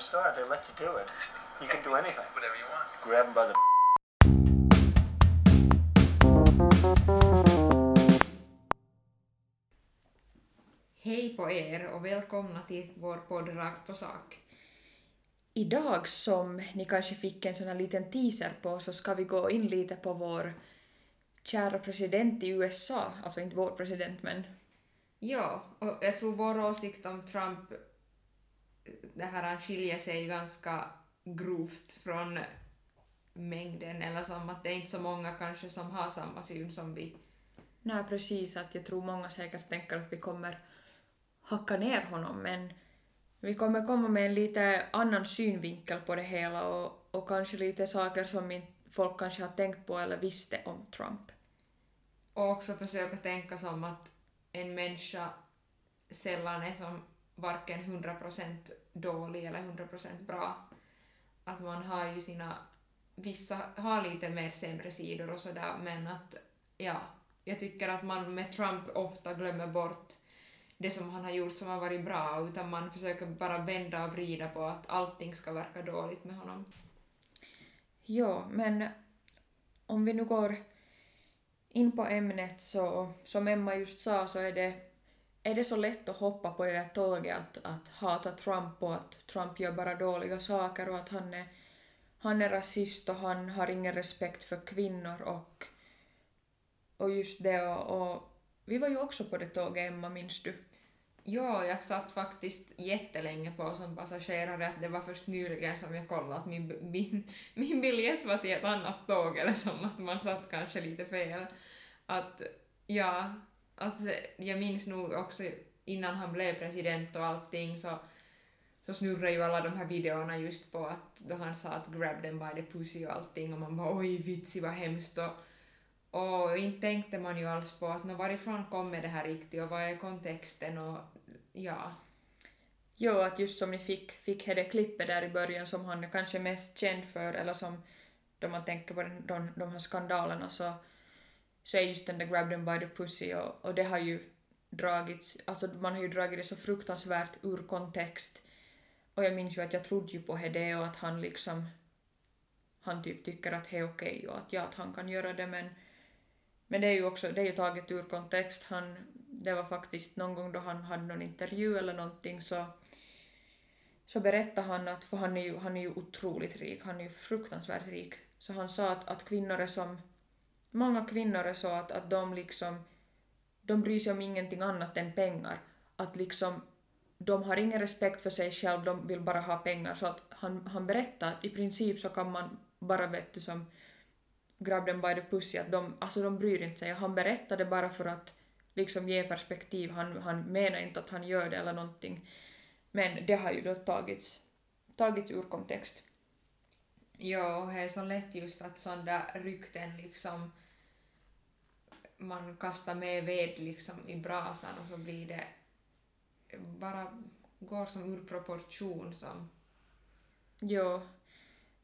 a star. They let you do it. You can do anything. Whatever you want. Grab him by the Hej på er och välkomna till vår podd Rakt på sak. Idag, som ni kanske fick en sån här liten teaser på, så ska vi gå in lite på vår kära president i USA. Alltså inte vår president, men Ja, och jag tror vår åsikt om Trump, det här han skiljer sig ganska grovt från mängden, eller som att det är inte så många kanske som har samma syn som vi. nej, precis att jag tror många säkert tänker att vi kommer hacka ner honom, men vi kommer komma med en lite annan synvinkel på det hela och, och kanske lite saker som folk kanske har tänkt på eller visste om Trump. Och också försöka tänka som att en människa sällan är som varken 100% dålig eller 100% bra. Att man har ju sina, vissa har lite mer sämre sidor och sådär men att ja, jag tycker att man med Trump ofta glömmer bort det som han har gjort som har varit bra utan man försöker bara vända och vrida på att allting ska verka dåligt med honom. Ja, men om vi nu går in på ämnet så som Emma just sa så är det, är det så lätt att hoppa på det där tåget att, att hata Trump och att Trump gör bara dåliga saker och att han är, han är rasist och han har ingen respekt för kvinnor och, och just det och, och vi var ju också på det tåget Emma, minns du? Ja, jag satt faktiskt jättelänge på som passagerare att det var först nyligen som jag kollade att min, min, min biljett var till ett annat tåg eller som att man satt kanske lite fel. Att ja, Alltså, jag minns nog också innan han blev president och allting så, så snurrade ju alla de här videorna just på att då han sa att grab them by the pussy och allting och man bara oj vitsi vad hemskt och och inte tänkte man ju alls på att no, varifrån kommer det här riktigt och vad är kontexten och ja. Jo, att just som ni fick, fick det klippet där i början som han är kanske mest känd för, eller som då man tänker på den, de, de här skandalerna så, så är just den där grab them by the pussy och, och det har ju dragits, alltså man har ju dragit det så fruktansvärt ur kontext. Och jag minns ju att jag trodde ju på det och att han liksom, han typ tycker att det är okej och att ja, att han kan göra det men men det är ju också, det är ju taget ur kontext. Han, det var faktiskt någon gång då han hade någon intervju eller någonting så, så berättade han att, för han är, ju, han är ju otroligt rik, han är ju fruktansvärt rik, så han sa att, att kvinnor är som, många kvinnor är så att, att de liksom, de bryr sig om ingenting annat än pengar. Att liksom, de har ingen respekt för sig själv, de vill bara ha pengar. Så att han, han berättar att i princip så kan man bara vet du som grab them by the pussy, att de, alltså de bryr inte sig. Han berättade bara för att liksom ge perspektiv, han, han menar inte att han gör det eller någonting. Men det har ju då tagits, tagits ur kontext. Ja, och det är så lätt just att sådana där rykten liksom man kastar med ved liksom i brasan och så blir det bara går som ur proportion som Jo,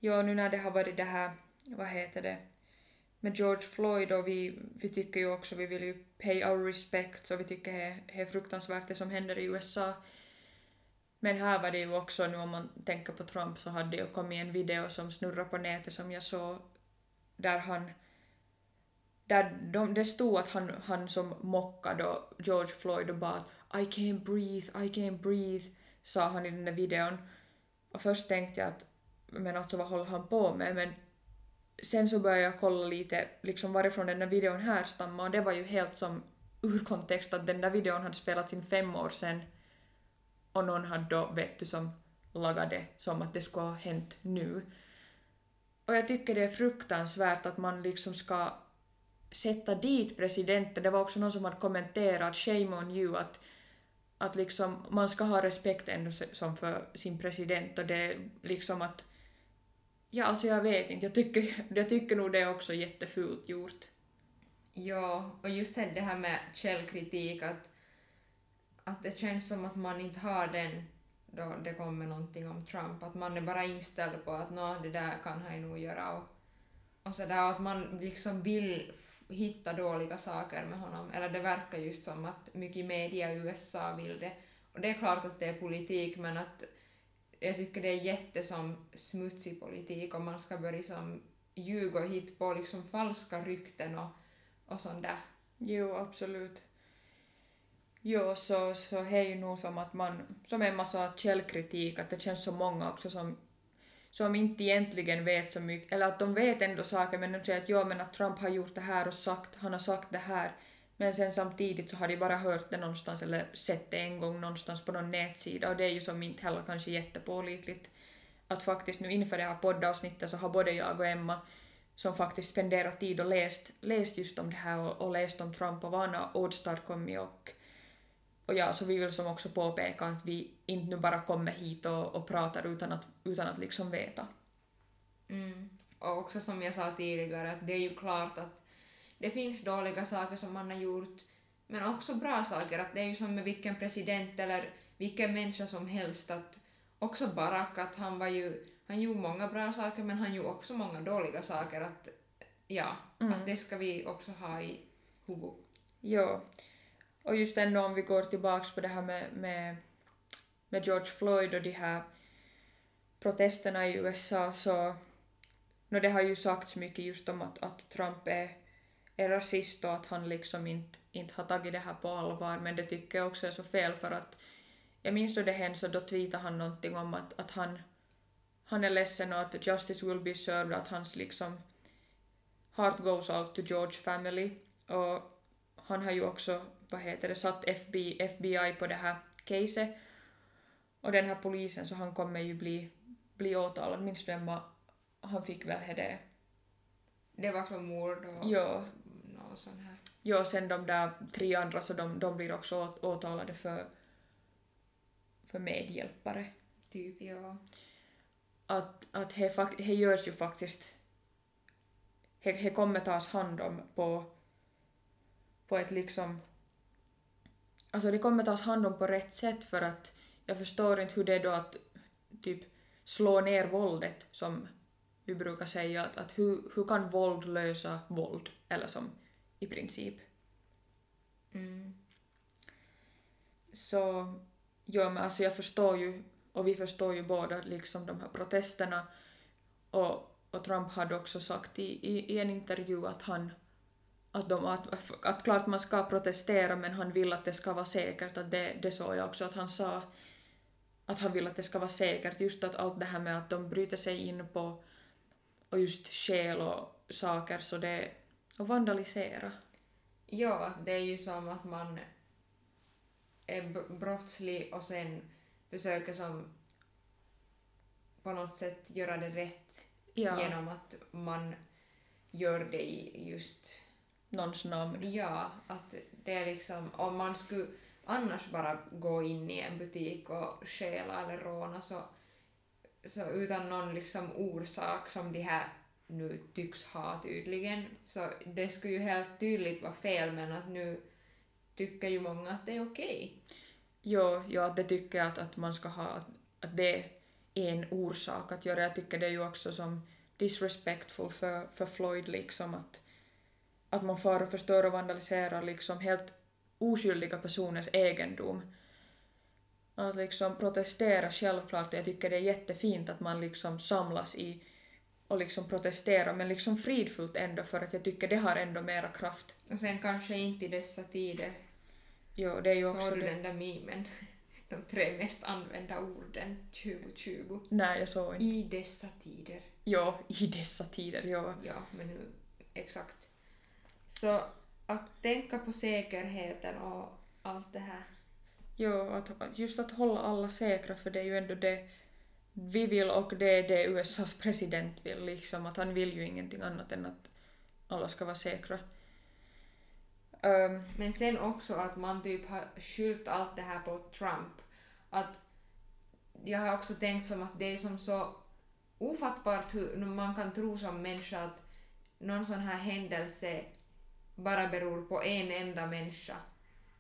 jo nu när det har varit det här, vad heter det, med George Floyd och vi, vi tycker ju också, vi vill ju pay our respect så vi tycker det, det är fruktansvärt det som händer i USA. Men här var det ju också nu om man tänker på Trump så hade det ju kommit en video som snurrar på nätet som jag såg där han där de, det stod att han, han som mockade då George Floyd och bara I can't breathe, I can't breathe, sa han i den där videon. Och först tänkte jag att men alltså vad håller han på med? Men sen så började jag kolla lite liksom varifrån den där videon härstammar och det var ju helt som ur kontext att den där videon hade spelats in fem år sedan och någon hade då, vet du, som lagat det som att det skulle ha hänt nu. Och jag tycker det är fruktansvärt att man liksom ska sätta dit presidenten. Det var också någon som hade kommenterat shame on you att, att liksom man ska ha respekt ändå som för sin president och det är liksom att Ja, alltså jag vet inte. Jag tycker, jag tycker nog det är också jättefult gjort. Ja, och just det här med källkritik, att, att det känns som att man inte har den då det kommer någonting om Trump, att man är bara inställd på att nå, det där kan han ju nog göra och, och sådär, att man liksom vill hitta dåliga saker med honom, eller det verkar just som att mycket media i USA vill det. Och det är klart att det är politik, men att jag tycker det är jätte som smutsig politik om man ska börja som ljuga och hitta på liksom falska rykten och, och sånt där. Jo, absolut. Jo, så, så det är ju nog som att man, som Emma sa, källkritik, att det känns så många också som, som inte egentligen vet så mycket, eller att de vet ändå saker men de säger att ja men att Trump har gjort det här och sagt, han har sagt det här, men sen samtidigt så har de bara hört det någonstans eller sett det en gång någonstans på någon nätsida och det är ju som inte heller kanske jättepålitligt. Att faktiskt nu inför det här poddavsnittet så har både jag och Emma som faktiskt spenderat tid och läst, läst just om det här och, och läst om Trump och vad han har åstadkommit och, och ja, så vi vill som också påpeka att vi inte nu bara kommer hit och, och pratar utan att, utan att liksom veta. Mm. Och också som jag sa tidigare, att det är ju klart att det finns dåliga saker som man har gjort, men också bra saker. Att det är ju som med vilken president eller vilken människa som helst, att också Barack, att han var ju, han gjorde många bra saker men han gjorde också många dåliga saker. Att, ja, Mm. att det ska vi också ha i huvudet. Jo. Och just ändå om vi går tillbaks på det här med, med, med George Floyd och de här protesterna i USA så no, det har ju sagts mycket just om att, att Trump är, är rasist och att han liksom inte, inte har tagit det här på allvar. Men det tycker jag också är så fel för att jag minns då det hände så då tweetade han någonting om att, att han, han är ledsen och att justice will be served att hans liksom heart goes out to George family. Och han har ju också, vad heter det, satt FBI, FBI på det här caset. Och den här polisen, så han kommer ju bli, bli åtalad. Minns du vem var- han fick väl det? Det var för mord och Ja. något sånt här. Ja, sen de där tre andra, så de, de blir också åt- åtalade för, för medhjälpare. Typ, ja. Att, att fakt, det görs ju faktiskt, det, det kommer tas hand om på, på ett liksom, alltså det kommer tas hand om på rätt sätt för att jag förstår inte hur det är då att typ slå ner våldet som vi brukar säga, att, att hur, hur kan våld lösa våld? Eller som i princip. Mm. Så ja, men alltså jag förstår ju, och vi förstår ju båda liksom de här protesterna. Och, och Trump hade också sagt i, i, i en intervju att han att, de, att, att klart man ska protestera men han vill att det ska vara säkert. Att det, det såg jag också att han sa att han vill att det ska vara säkert. Just att allt det här med att de bryter sig in på och just skäl och saker så det och vandalisera. Ja, det är ju som att man är brottslig och sen försöker som på något sätt göra det rätt Ja, genom att man gör det i just, någons namn. ja, att det är liksom, om man skulle annars bara gå in i en butik och stjäla eller råna så, så utan någon liksom orsak som de här nu tycks ha tydligen, så det skulle ju helt tydligt vara fel men att nu tycker ju många att det är okej. Jo, ja, det tycker jag att, att man ska ha, att, att det är en orsak att göra. Jag tycker det är ju också som disrespectful för, för Floyd liksom att, att man far och förstör och vandaliserar liksom helt oskyldiga personers egendom. Att liksom protestera självklart, jag tycker det är jättefint att man liksom samlas i och liksom protestera men liksom fridfullt ändå för att jag tycker det har ändå mera kraft. Och sen kanske inte i dessa tider, Jo, det är ju också såg du det. den där memen? De tre mest använda orden 2020. Nej, jag såg inte. I dessa tider. Jo, i dessa tider, jo. Ja, men nu exakt. Så att tänka på säkerheten och allt det här. Jo, att, just att hålla alla säkra för det är ju ändå det vi vill och det är det USAs president vill liksom, att han vill ju ingenting annat än att alla ska vara säkra. Ehm, Men sen också att man typ har skyllt allt det här på Trump. Att jag har också tänkt som att det är som så ofattbart hur man kan tro som människa att någon sån här händelse bara beror på en enda människa.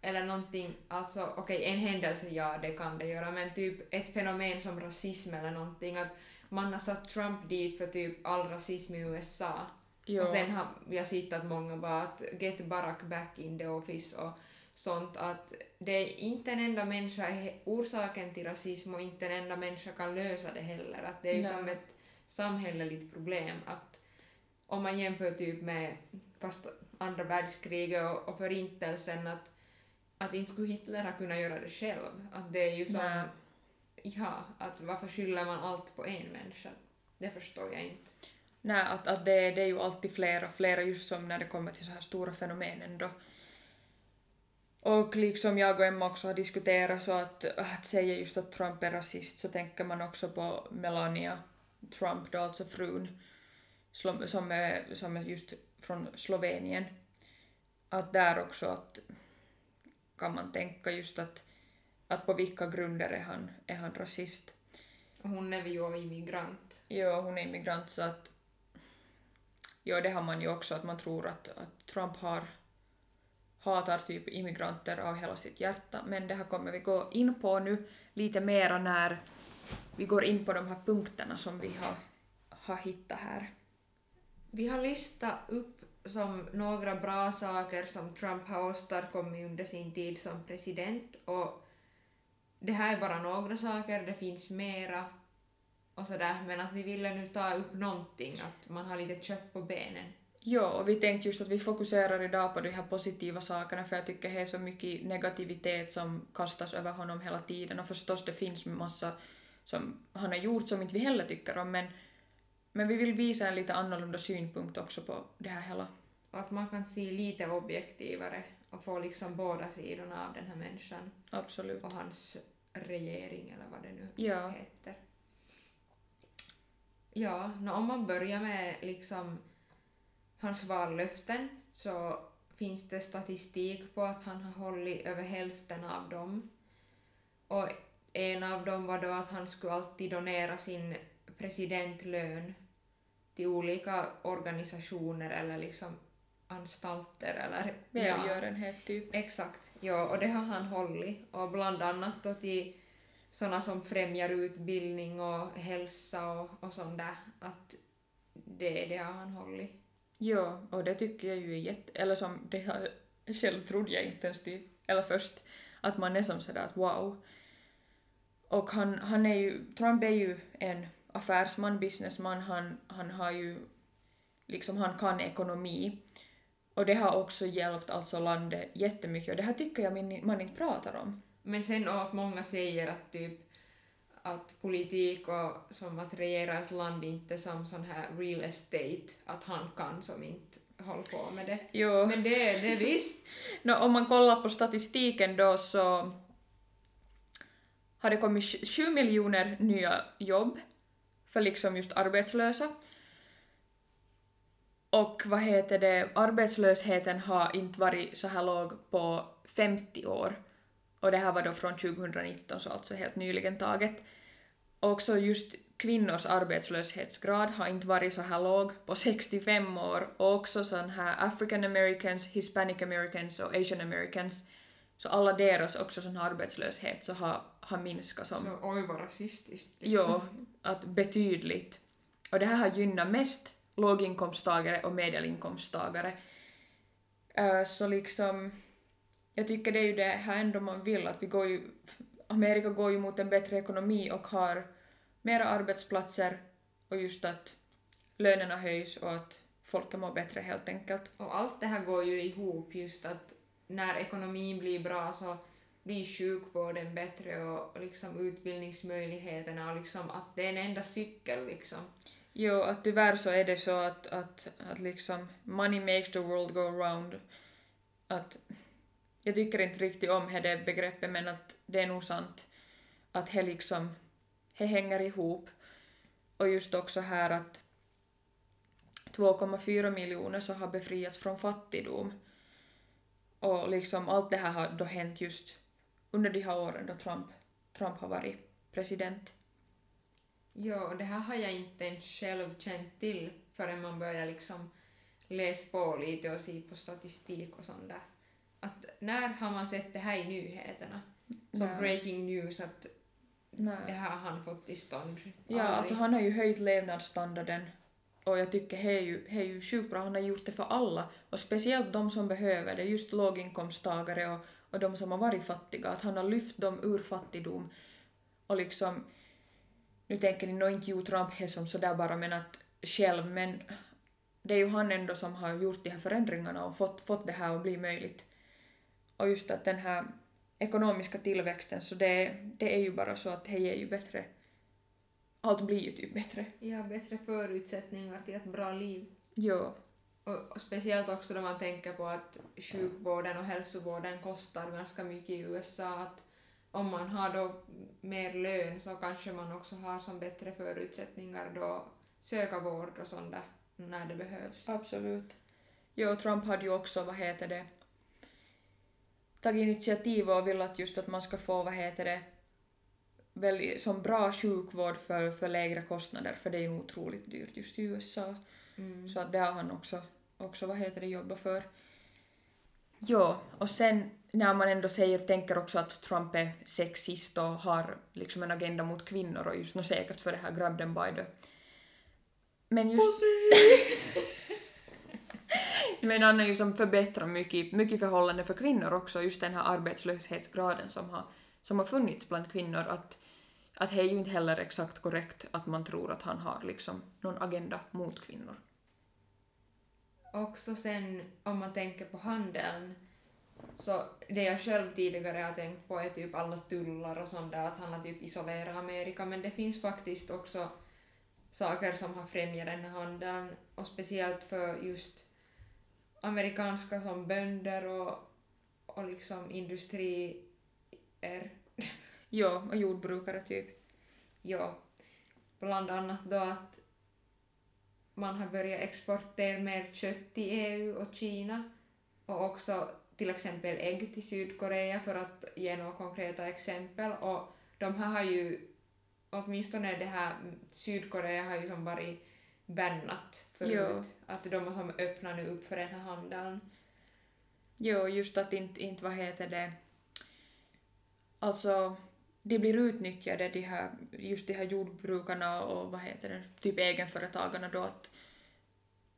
Eller någonting, alltså okej en händelse ja det kan det göra men typ ett fenomen som rasism eller någonting att man har satt Trump dit för typ all rasism i USA. jo, Och sen har jag sett att många bara att get Barack back in the office och sånt att det är inte en enda människa är orsaken till rasism och inte en enda människa kan lösa det heller. Att det är ju Nej. som ett samhälleligt problem att om man jämför typ med fast andra världskriget och, och förintelsen att, att inte skulle Hitler ha kunnat göra det själv. Att det är ju som, Nej. ja, att varför skyller man allt på en människa? Det förstår jag inte. Nej, att, att det, det är ju alltid flera, flera just som när det kommer till så här stora fenomen ändå. Och liksom jag och Emma också har diskuterat så att, att säga just att Trump är rasist så tänker man också på Melania Trump då, alltså frun, som är, som är just från Slovenien. Att där också att kan man tänka just att, att på vilka grunder är han, är han rasist. Hon är ju immigrant. Ja, hon är immigrant så att Ja, det har man ju också, att man tror att, att Trump har hatar typ immigranter av hela sitt hjärta, men det här kommer vi gå in på nu lite mera när vi går in på de här punkterna som vi har, har hittat här. Vi har listat upp som några bra saker som Trump har åstadkommit under sin tid som president. Och det här är bara några saker, det finns mera och sådär, men att vi ville nu ta upp någonting, att man har lite kött på benen. Ja, och vi tänkte just att vi fokuserar idag på de här positiva sakerna för jag tycker det är så mycket negativitet som kastas över honom hela tiden. Och förstås det finns massa som han har gjort som inte vi heller tycker om men, men vi vill visa en lite annorlunda synpunkt också på det här hela. Att man kan se lite objektivare och få liksom båda sidorna av den här människan Absolut. och hans regering eller vad det nu Ja. heter. Ja, nå, om man börjar med liksom hans vallöften så finns det statistik på att han har hållit över hälften av dem. Och en av dem var då att han skulle alltid donera sin presidentlön till olika organisationer eller liksom anstalter eller... Välgörenhet typ. Exakt, ja, och det har han hållit. Och bland annat då till såna som främjar utbildning och hälsa och, och sånt där. Att det, det har han hållit. Ja, och det tycker jag ju är jätte... Eller som det har, själv trodde jag inte ens till, eller först, att man är som sådär att wow. Och han, han är ju, Trump är ju en affärsman, businessman, han, han har ju, liksom han kan ekonomi. Och det har också hjälpt alltså landet jättemycket och det här tycker jag min, man inte pratar om. Men sen och att många säger att typ att politik och som att regera ett land inte som sån här real estate, att han kan som inte håller på med det. Jo. Men det är det visst. No, om man kollar på statistiken då så har det kommit 7 miljoner nya jobb för liksom just arbetslösa. Och vad heter det, arbetslösheten har inte varit så här låg på 50 år. Och det här var då från 2019, så alltså helt nyligen taget. Också just kvinnors arbetslöshetsgrad har inte varit så här låg på 65 år. Och också sån här African Americans, Hispanic Americans och Asian Americans, så alla deras också sån här arbetslöshet så har, har minskat som Så oj vad rasistiskt. Jo, att betydligt. Och det här har gynnat mest låginkomsttagare och medelinkomsttagare. Äh, så liksom, jag tycker det är ju det här ändå man vill, att vi går ju, Amerika går ju mot en bättre ekonomi och har mera arbetsplatser och just att lönerna höjs och att folk mår bättre helt enkelt. Och allt det här går ju ihop just att när ekonomin blir bra så blir sjukvården bättre och liksom utbildningsmöjligheterna och liksom att det är en enda cykel liksom. Jo, att tyvärr så är det så att, att, att liksom money makes the world go round. Att jag tycker inte riktigt om det begreppet men att det är nog sant att det liksom det hänger ihop. Och just också här att 2,4 miljoner så har befriats från fattigdom. Och liksom allt det här har då hänt just under de här åren då Trump, Trump har varit president. Ja, och det här har jag inte ens själv känt till förrän man börjar liksom läsa på lite och se på statistik och sånt där. Att när har man sett det här i nyheterna? Som Nej. breaking news att det Nej. här har han fått till stånd. Ja, alltså han har ju höjt levnadsstandarden och jag tycker det är ju, det är ju sjukt bra. Han har gjort det för alla och speciellt de som behöver det, just låginkomsttagare och, och de som har varit fattiga, att han har lyft dem ur fattigdom och liksom, nu tänker ni nog inte ju Trump är som sådär bara men att själv, men det är ju han ändå som har gjort de här förändringarna och fått, fått det här att bli möjligt. Och just att den här ekonomiska tillväxten, så det, det är ju bara så att det ger ju bättre. Allt blir ju typ bättre. Ja, bättre förutsättningar till ett bra liv. Och, och speciellt också då man tänker på att sjukvården och hälsovården kostar ganska mycket i USA. Att om man har då mer lön så kanske man också har som bättre förutsättningar då söka vård och sånt där när det behövs. absolut. Jo, Trump hade ju också, vad heter det, tagit initiativ och vill att just att man ska få, vad heter det, väl, som bra sjukvård för, för lägre kostnader, för det är ju otroligt dyrt just i USA. Mm. Så att det har han också, också vad heter det, jobbat för. Ja, och sen när man ändå säger, tänker också att Trump är sexist och har liksom en agenda mot kvinnor och just nå säkert för det här grab them by the... Men just... Men han är ju som förbättrar mycket, mycket förhållande för kvinnor också, just den här arbetslöshetsgraden som har, som har funnits bland kvinnor, att, att det är ju inte heller exakt korrekt att man tror att han har liksom någon agenda mot kvinnor. Också sen om man tänker på handeln så det jag själv tidigare har tänkt på är typ alla tullar och sånt där, att han har typ isolerat Amerika, men det finns faktiskt också saker som har främjat den här handeln och speciellt för just amerikanska som bönder och, och liksom industrier. Ja, och jordbrukare typ. Ja, bland annat då att man har börjat exportera mer kött till EU och Kina och också till exempel ägg till Sydkorea för att ge några konkreta exempel och de här har ju åtminstone det här Sydkorea har ju som varit bannat förut att de har som öppnat nu upp för den här handeln. Jo, just att inte, inte vad heter det, alltså de blir utnyttjade, de här, just de här jordbrukarna och vad heter det, typ egenföretagarna då att,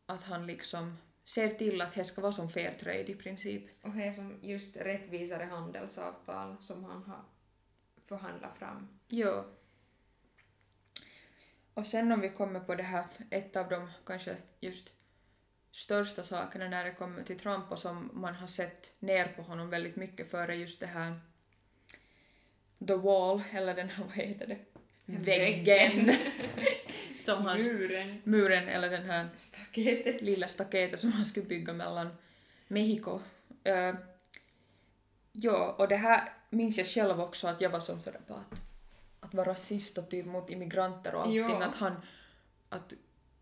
att han liksom ser till att det ska vara som fair trade i princip. Och det är som just rättvisare handelsavtal som han har förhandlat fram. Jo. Och sen om vi kommer på det här, ett av de kanske just största sakerna när det kommer till Trump och som man har sett ner på honom väldigt mycket för är just det här the wall, eller den här, vad heter det? Väggen. som hans Muren. muren, eller den här Staketet. lilla staketet som han skulle bygga mellan Mexiko. Uh, ja, och det här minns jag själv också att jag var som sådär bara att, att vara rasist och typ mot immigranter och allting, Ja. att han, att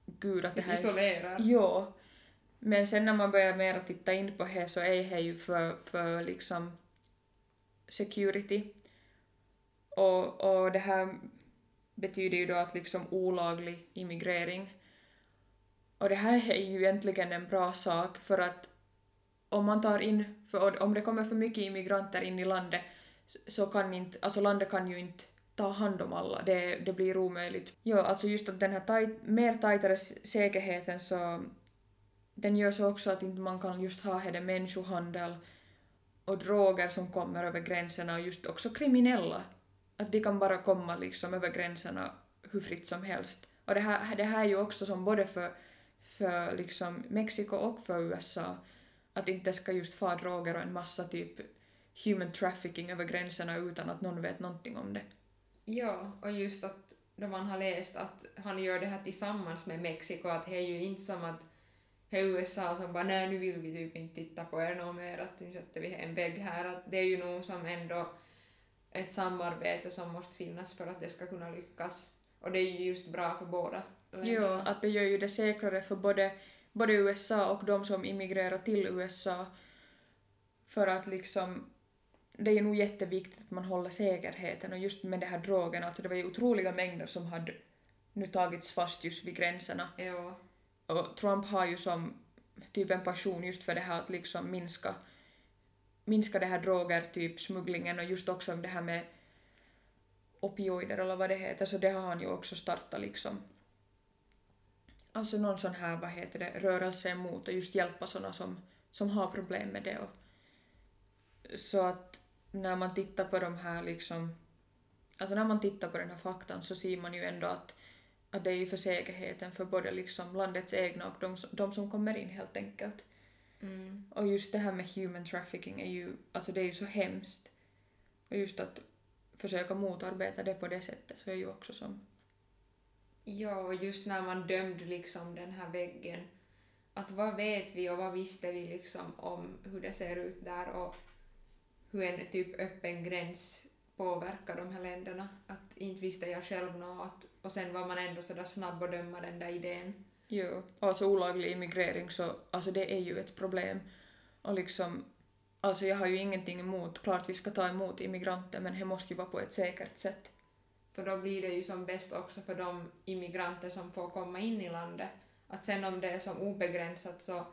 gud att det här Isolerar. Jo. Men sen när man börjar mer titta in på det så är det ju för, för liksom security. Och, och det här betyder ju då att liksom olaglig immigrering. Och det här är ju egentligen en bra sak för att om man tar in, för om det kommer för mycket immigranter in i landet så- kan inte, alltså landet kan ju inte ta hand om alla, det, det blir omöjligt. Ja, alltså just att den här tajt, mer tajtare säkerheten så den gör så också att inte man kan just ha hela människohandel och droger som kommer över gränserna och just också kriminella. Att de kan bara komma liksom över gränserna hur fritt som helst. Och det här, det här är ju också som både för, för liksom Mexiko och för USA att inte ska just få droger och en massa typ human trafficking över gränserna utan att någon vet någonting om det. Ja, och just att då man har läst att han gör det här tillsammans med Mexiko, att det är ju inte som att det är USA som bara nej nu vill vi typ inte titta på er något mer, att nu sätter vi en vägg här, att det är ju nog som ändå ett samarbete som måste finnas för att det ska kunna lyckas. Och det är ju just bra för båda Jo, att det gör ju det säkrare för både, både USA och de som immigrerar till USA. För att liksom, det är ju nog jätteviktigt att man håller säkerheten och just med de här drogerna, alltså det var ju otroliga mängder som hade nu tagits fast just vid gränserna. Ja, Och Trump har ju som typ en passion just för det här att liksom minska, minska det här droger, typ smugglingen och just också det här med opioider eller vad det heter, så det har han ju också startat liksom. Alltså någon sån här, vad heter det, rörelse emot och just hjälpa såna som, som har problem med det och Så att när man tittar på de här liksom, alltså när man tittar på den här faktan så ser man ju ändå att, att det är ju för säkerheten för både liksom landets egna och de, de som kommer in helt enkelt. Mm. Och just det här med human trafficking är ju, alltså det är ju så hemskt. Och just att försöka motarbeta det på det sättet så är ju också som, Ja, och just när man dömde liksom den här väggen, att vad vet vi och vad visste vi liksom om hur det ser ut där och hur en typ öppen gräns påverkar de här länderna. Att inte visste jag själv något och sen var man ändå sådär snabb att döma den där idén. Jo, och alltså olaglig immigrering så, alltså det är ju ett problem. Och liksom, alltså jag har ju ingenting emot, klart vi ska ta emot immigranter men det måste ju vara på ett säkert sätt. För då blir det ju som bäst också för de immigranter som får komma in i landet. Att sen om det är som obegränsat så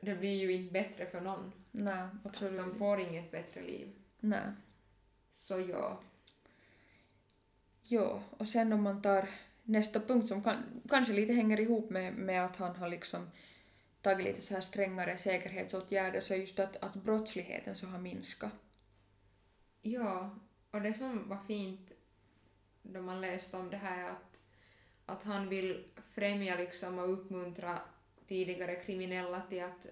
det blir ju inte bättre för någon. Nej, Att absolut. de får inget bättre liv. Nej. Så ja. Jo, och sen om man tar nästa punkt som kan, kanske lite hänger ihop med, med att han har liksom tagit lite så här strängare säkerhetsåtgärder så är just att, att brottsligheten så har minskat. Ja, och det som var fint då man läste om det här är att, att han vill främja liksom och uppmuntra tidigare kriminella till att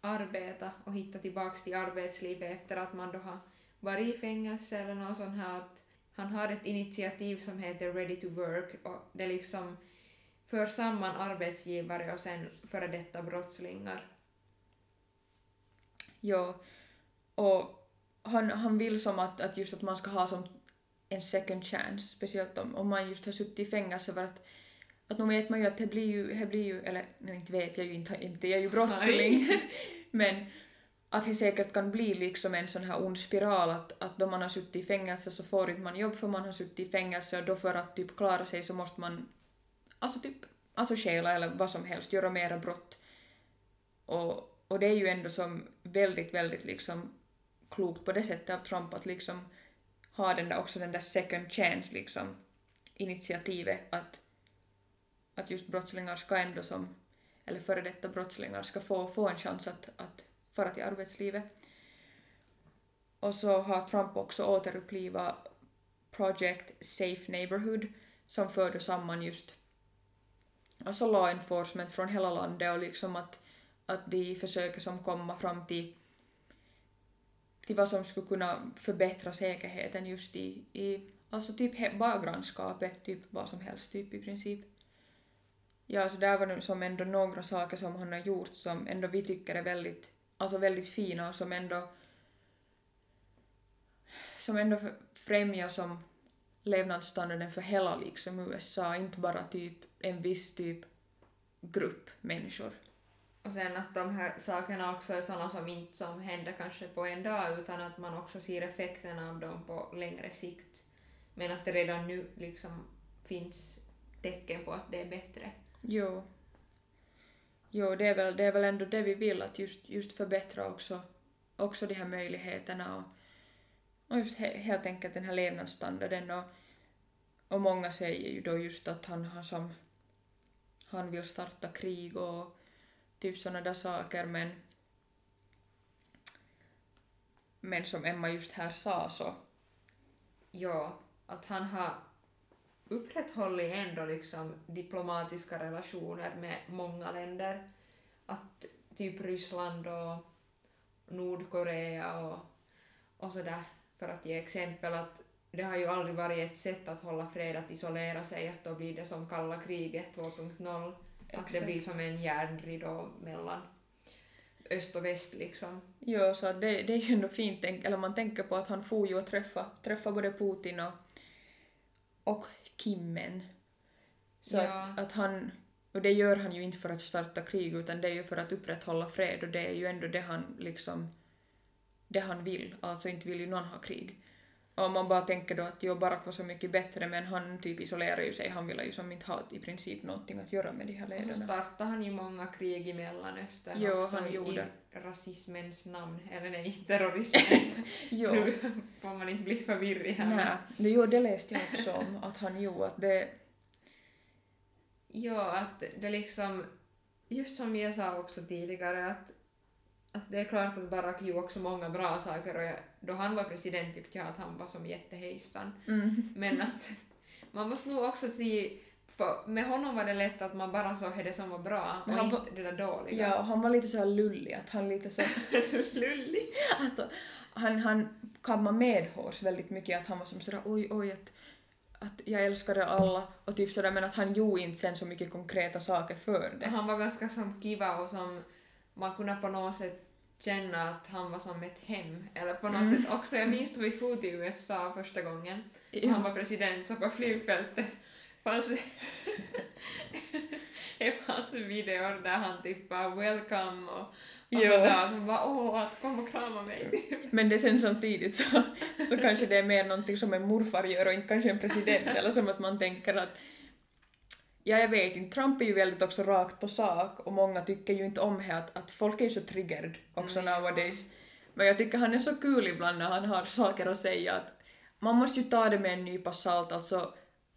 arbeta och hitta tillbaks till arbetslivet efter att man då har varit i fängelse eller något sånt här. Att han har ett initiativ som heter Ready to Work och det liksom för samman arbetsgivare och sen före detta brottslingar. Jo, och han, han vill som att, att just att man ska ha som en second chance, speciellt om, om man just har suttit i fängelse för att att nu vet man ju att det blir ju, det blir ju eller nu inte vet jag ju inte, inte jag är ju brottsling, men att det säkert kan bli liksom en sån här ond spiral att, att då man har suttit i fängelse så får inte man jobb för man har suttit i fängelse och då för att typ klara sig så måste man alltså typ alltså stjäla eller vad som helst, göra mera brott. Och, och det är ju ändå som väldigt, väldigt liksom klokt på det sättet av Trump att liksom ha den där också den där second chance liksom initiativet att, att just brottslingar ska ändå som, eller före detta brottslingar ska få, få en chans att, att fara till arbetslivet. Och så har Trump också återupplivat Project Safe Neighborhood som förde samman just alltså law enforcement från hela landet och liksom att, att de försöker som komma fram till, till vad som skulle kunna förbättra säkerheten just i, i alltså typ bara grannskapet, typ vad som helst typ i princip. Ja, så där var det som ändå några saker som han har gjort som ändå vi tycker är väldigt, alltså väldigt fina och som ändå som ändå främjar som levnadsstandarden för hela liksom USA, inte bara typ en viss typ grupp människor. Och sen att de här sakerna också är sådana som inte som händer kanske på en dag utan att man också ser effekterna av dem på längre sikt. Men att det redan nu liksom finns tecken på att det är bättre. Jo. Jo, det är väl, det är väl ändå det vi vill, att just, just förbättra också, också de här möjligheterna och, och just he, helt enkelt den här levnadsstandarden och, och många säger ju då just att han han, som han vill starta krig och typ sådana där saker men men som Emma just här sa så Ja, att han har upprätthållit ändå liksom diplomatiska relationer med många länder. Att typ Ryssland och Nordkorea och, och sådär, för att ge exempel att det har ju aldrig varit ett sätt att hålla fred att isolera sig, att då blir det som kalla kriget 2.0. Att det blir som en järnridå mellan öst och väst liksom. Jo, så det, det är ju ändå fint, eller man tänker på att han får ju att träffa, träffa både Putin och, och Kimmen. Så Ja. att, att han, och det gör han ju inte för att starta krig utan det är ju för att upprätthålla fred och det är ju ändå det han liksom, det han vill, alltså inte vill ju någon ha krig. Om man bara tänker då att jo, Barack var så mycket bättre men han typ isolerar ju sig, han vill ju som inte ha i princip någonting att göra med de här Och så ledarna. startade han ju många krig i Mellanöstern Jo, också han i gjorde. rasismens namn, eller nej, terrorismens. Jo. Nu får man inte bli förvirrig här. Nej, det, jo, det läste jag också om, att han gjorde att det, Ja, att det liksom, just som jag sa också tidigare, att, att det är klart att Barack gjorde också många bra saker och jag, då han var president tyckte jag att han var som jättehejsan. Mm. Men att man måste nog också se, för med honom var det lätt att man bara såg det som var bra och inte det där dåliga. Ja, och han var lite så här lullig, att han lite så... Lullig. Alltså, han, han kammade medhårs väldigt mycket, att han var som sådär oj, oj, att, att jag älskade alla och typ sådär, men att han gjorde inte sen så mycket konkreta saker för det. Han var ganska som kiva och som man kunde på något sätt känna att han var som ett hem. Eller på något Mm. sätt också, jag minns då vi for till USA första gången Ja. han var president så på flygfältet fanns det det fanns videor där han typ bara welcome och, och sådär. Man bara åh, att kom och krama mig. Men det sen samtidigt så, så kanske det är mer någonting som en morfar gör och inte kanske en president, eller som att man tänker att Ja, jag vet inte. Trump är ju väldigt också rakt på sak och många tycker ju inte om det att, att folk är ju så triggered också Mm, nowadays. Men jag tycker han är så kul ibland när han har saker att säga att man måste ju ta det med en nypa salt, alltså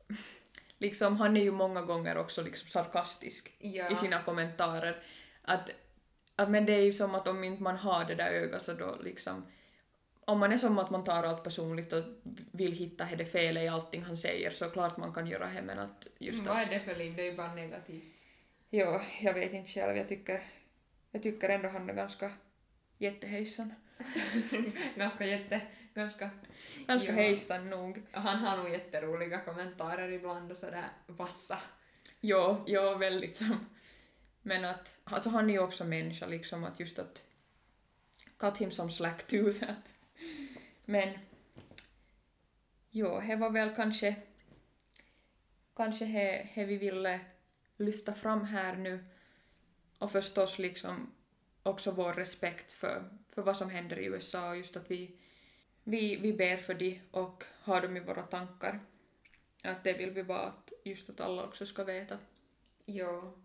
liksom han är ju många gånger också liksom sarkastisk Ja. i sina kommentarer. Att, att, men det är ju som att om inte man har det där ögat så då liksom om man är som att man tar allt personligt och vill hitta det felet i allting han säger så klart man kan göra det men att just Vad att... är det för liv? Det är ju bara negativt. Jo, jag vet inte själv. Jag tycker, jag tycker ändå han är ganska jättehejsan. ganska jätte, ganska Ganska Ja. hejsan nog. Och han har nog jätteroliga kommentarer ibland och sådär vassa. Jo, jo, väldigt som. Men att, alltså han är ju också människa liksom att just att cut him some slack too. så att- men jo, det var väl kanske kanske det, det vi ville lyfta fram här nu och förstås liksom också vår respekt för, för vad som händer i USA och just att vi, vi, vi ber för det och har dem i våra tankar. Att det vill vi bara att just att alla också ska veta. Jo,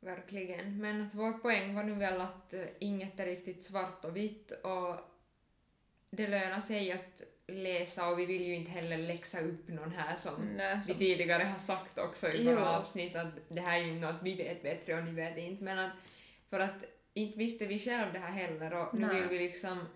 verkligen. Men att vår poäng var nu väl att eh, inget är riktigt svart och vitt och det lönar sig att läsa och vi vill ju inte heller läxa upp någon här som Nej, vi som, tidigare har sagt också i våra avsnitt att det här är ju något vi vet bättre och ni vet inte men att för att inte visste vi själv det här heller och nu Nej. vill vi liksom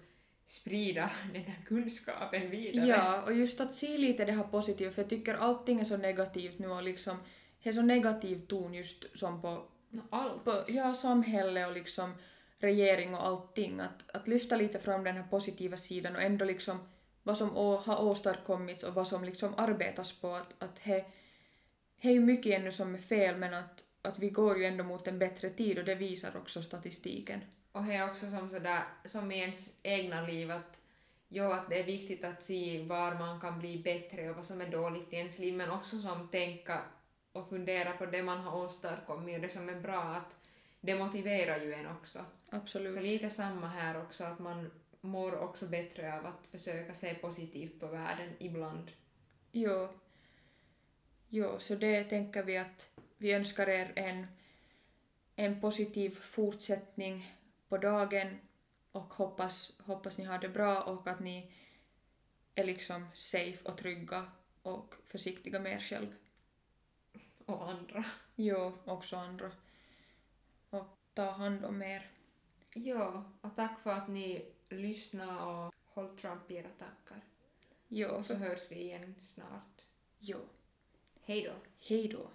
sprida den här kunskapen vidare. ja, och just att se lite det här positiva, för jag tycker allting är så negativt nu och liksom, det är så negativ ton just som på Nå, Allt. på ja, samhälle och liksom regering och allting. Att, att lyfta lite fram den här positiva sidan och ändå liksom vad som å, har åstadkommits och vad som liksom arbetas på. Att, att he, he är ju mycket ännu som är fel men att, att vi går ju ändå mot en bättre tid och det visar också statistiken. Och det är också som, sådär, som i ens egna liv att, jo, att det är viktigt att se var man kan bli bättre och vad som är dåligt i ens liv men också som tänka och fundera på det man har åstadkommit och det som är bra att det motiverar ju en också. Absolut. Så lite samma här också att man mår också bättre av att försöka se positivt på världen ibland. Jo. Jo, så det tänker vi att vi önskar er en, en positiv fortsättning på dagen och hoppas, hoppas ni har det bra och att ni är liksom safe och trygga och försiktiga med er själv. Och andra. Jo, också andra. Ta hand om er. Ja, och tack för att ni lyssnade och håll Trump i era tankar. Jo, så, hörs vi igen snart. jo. Hej då! Hej då.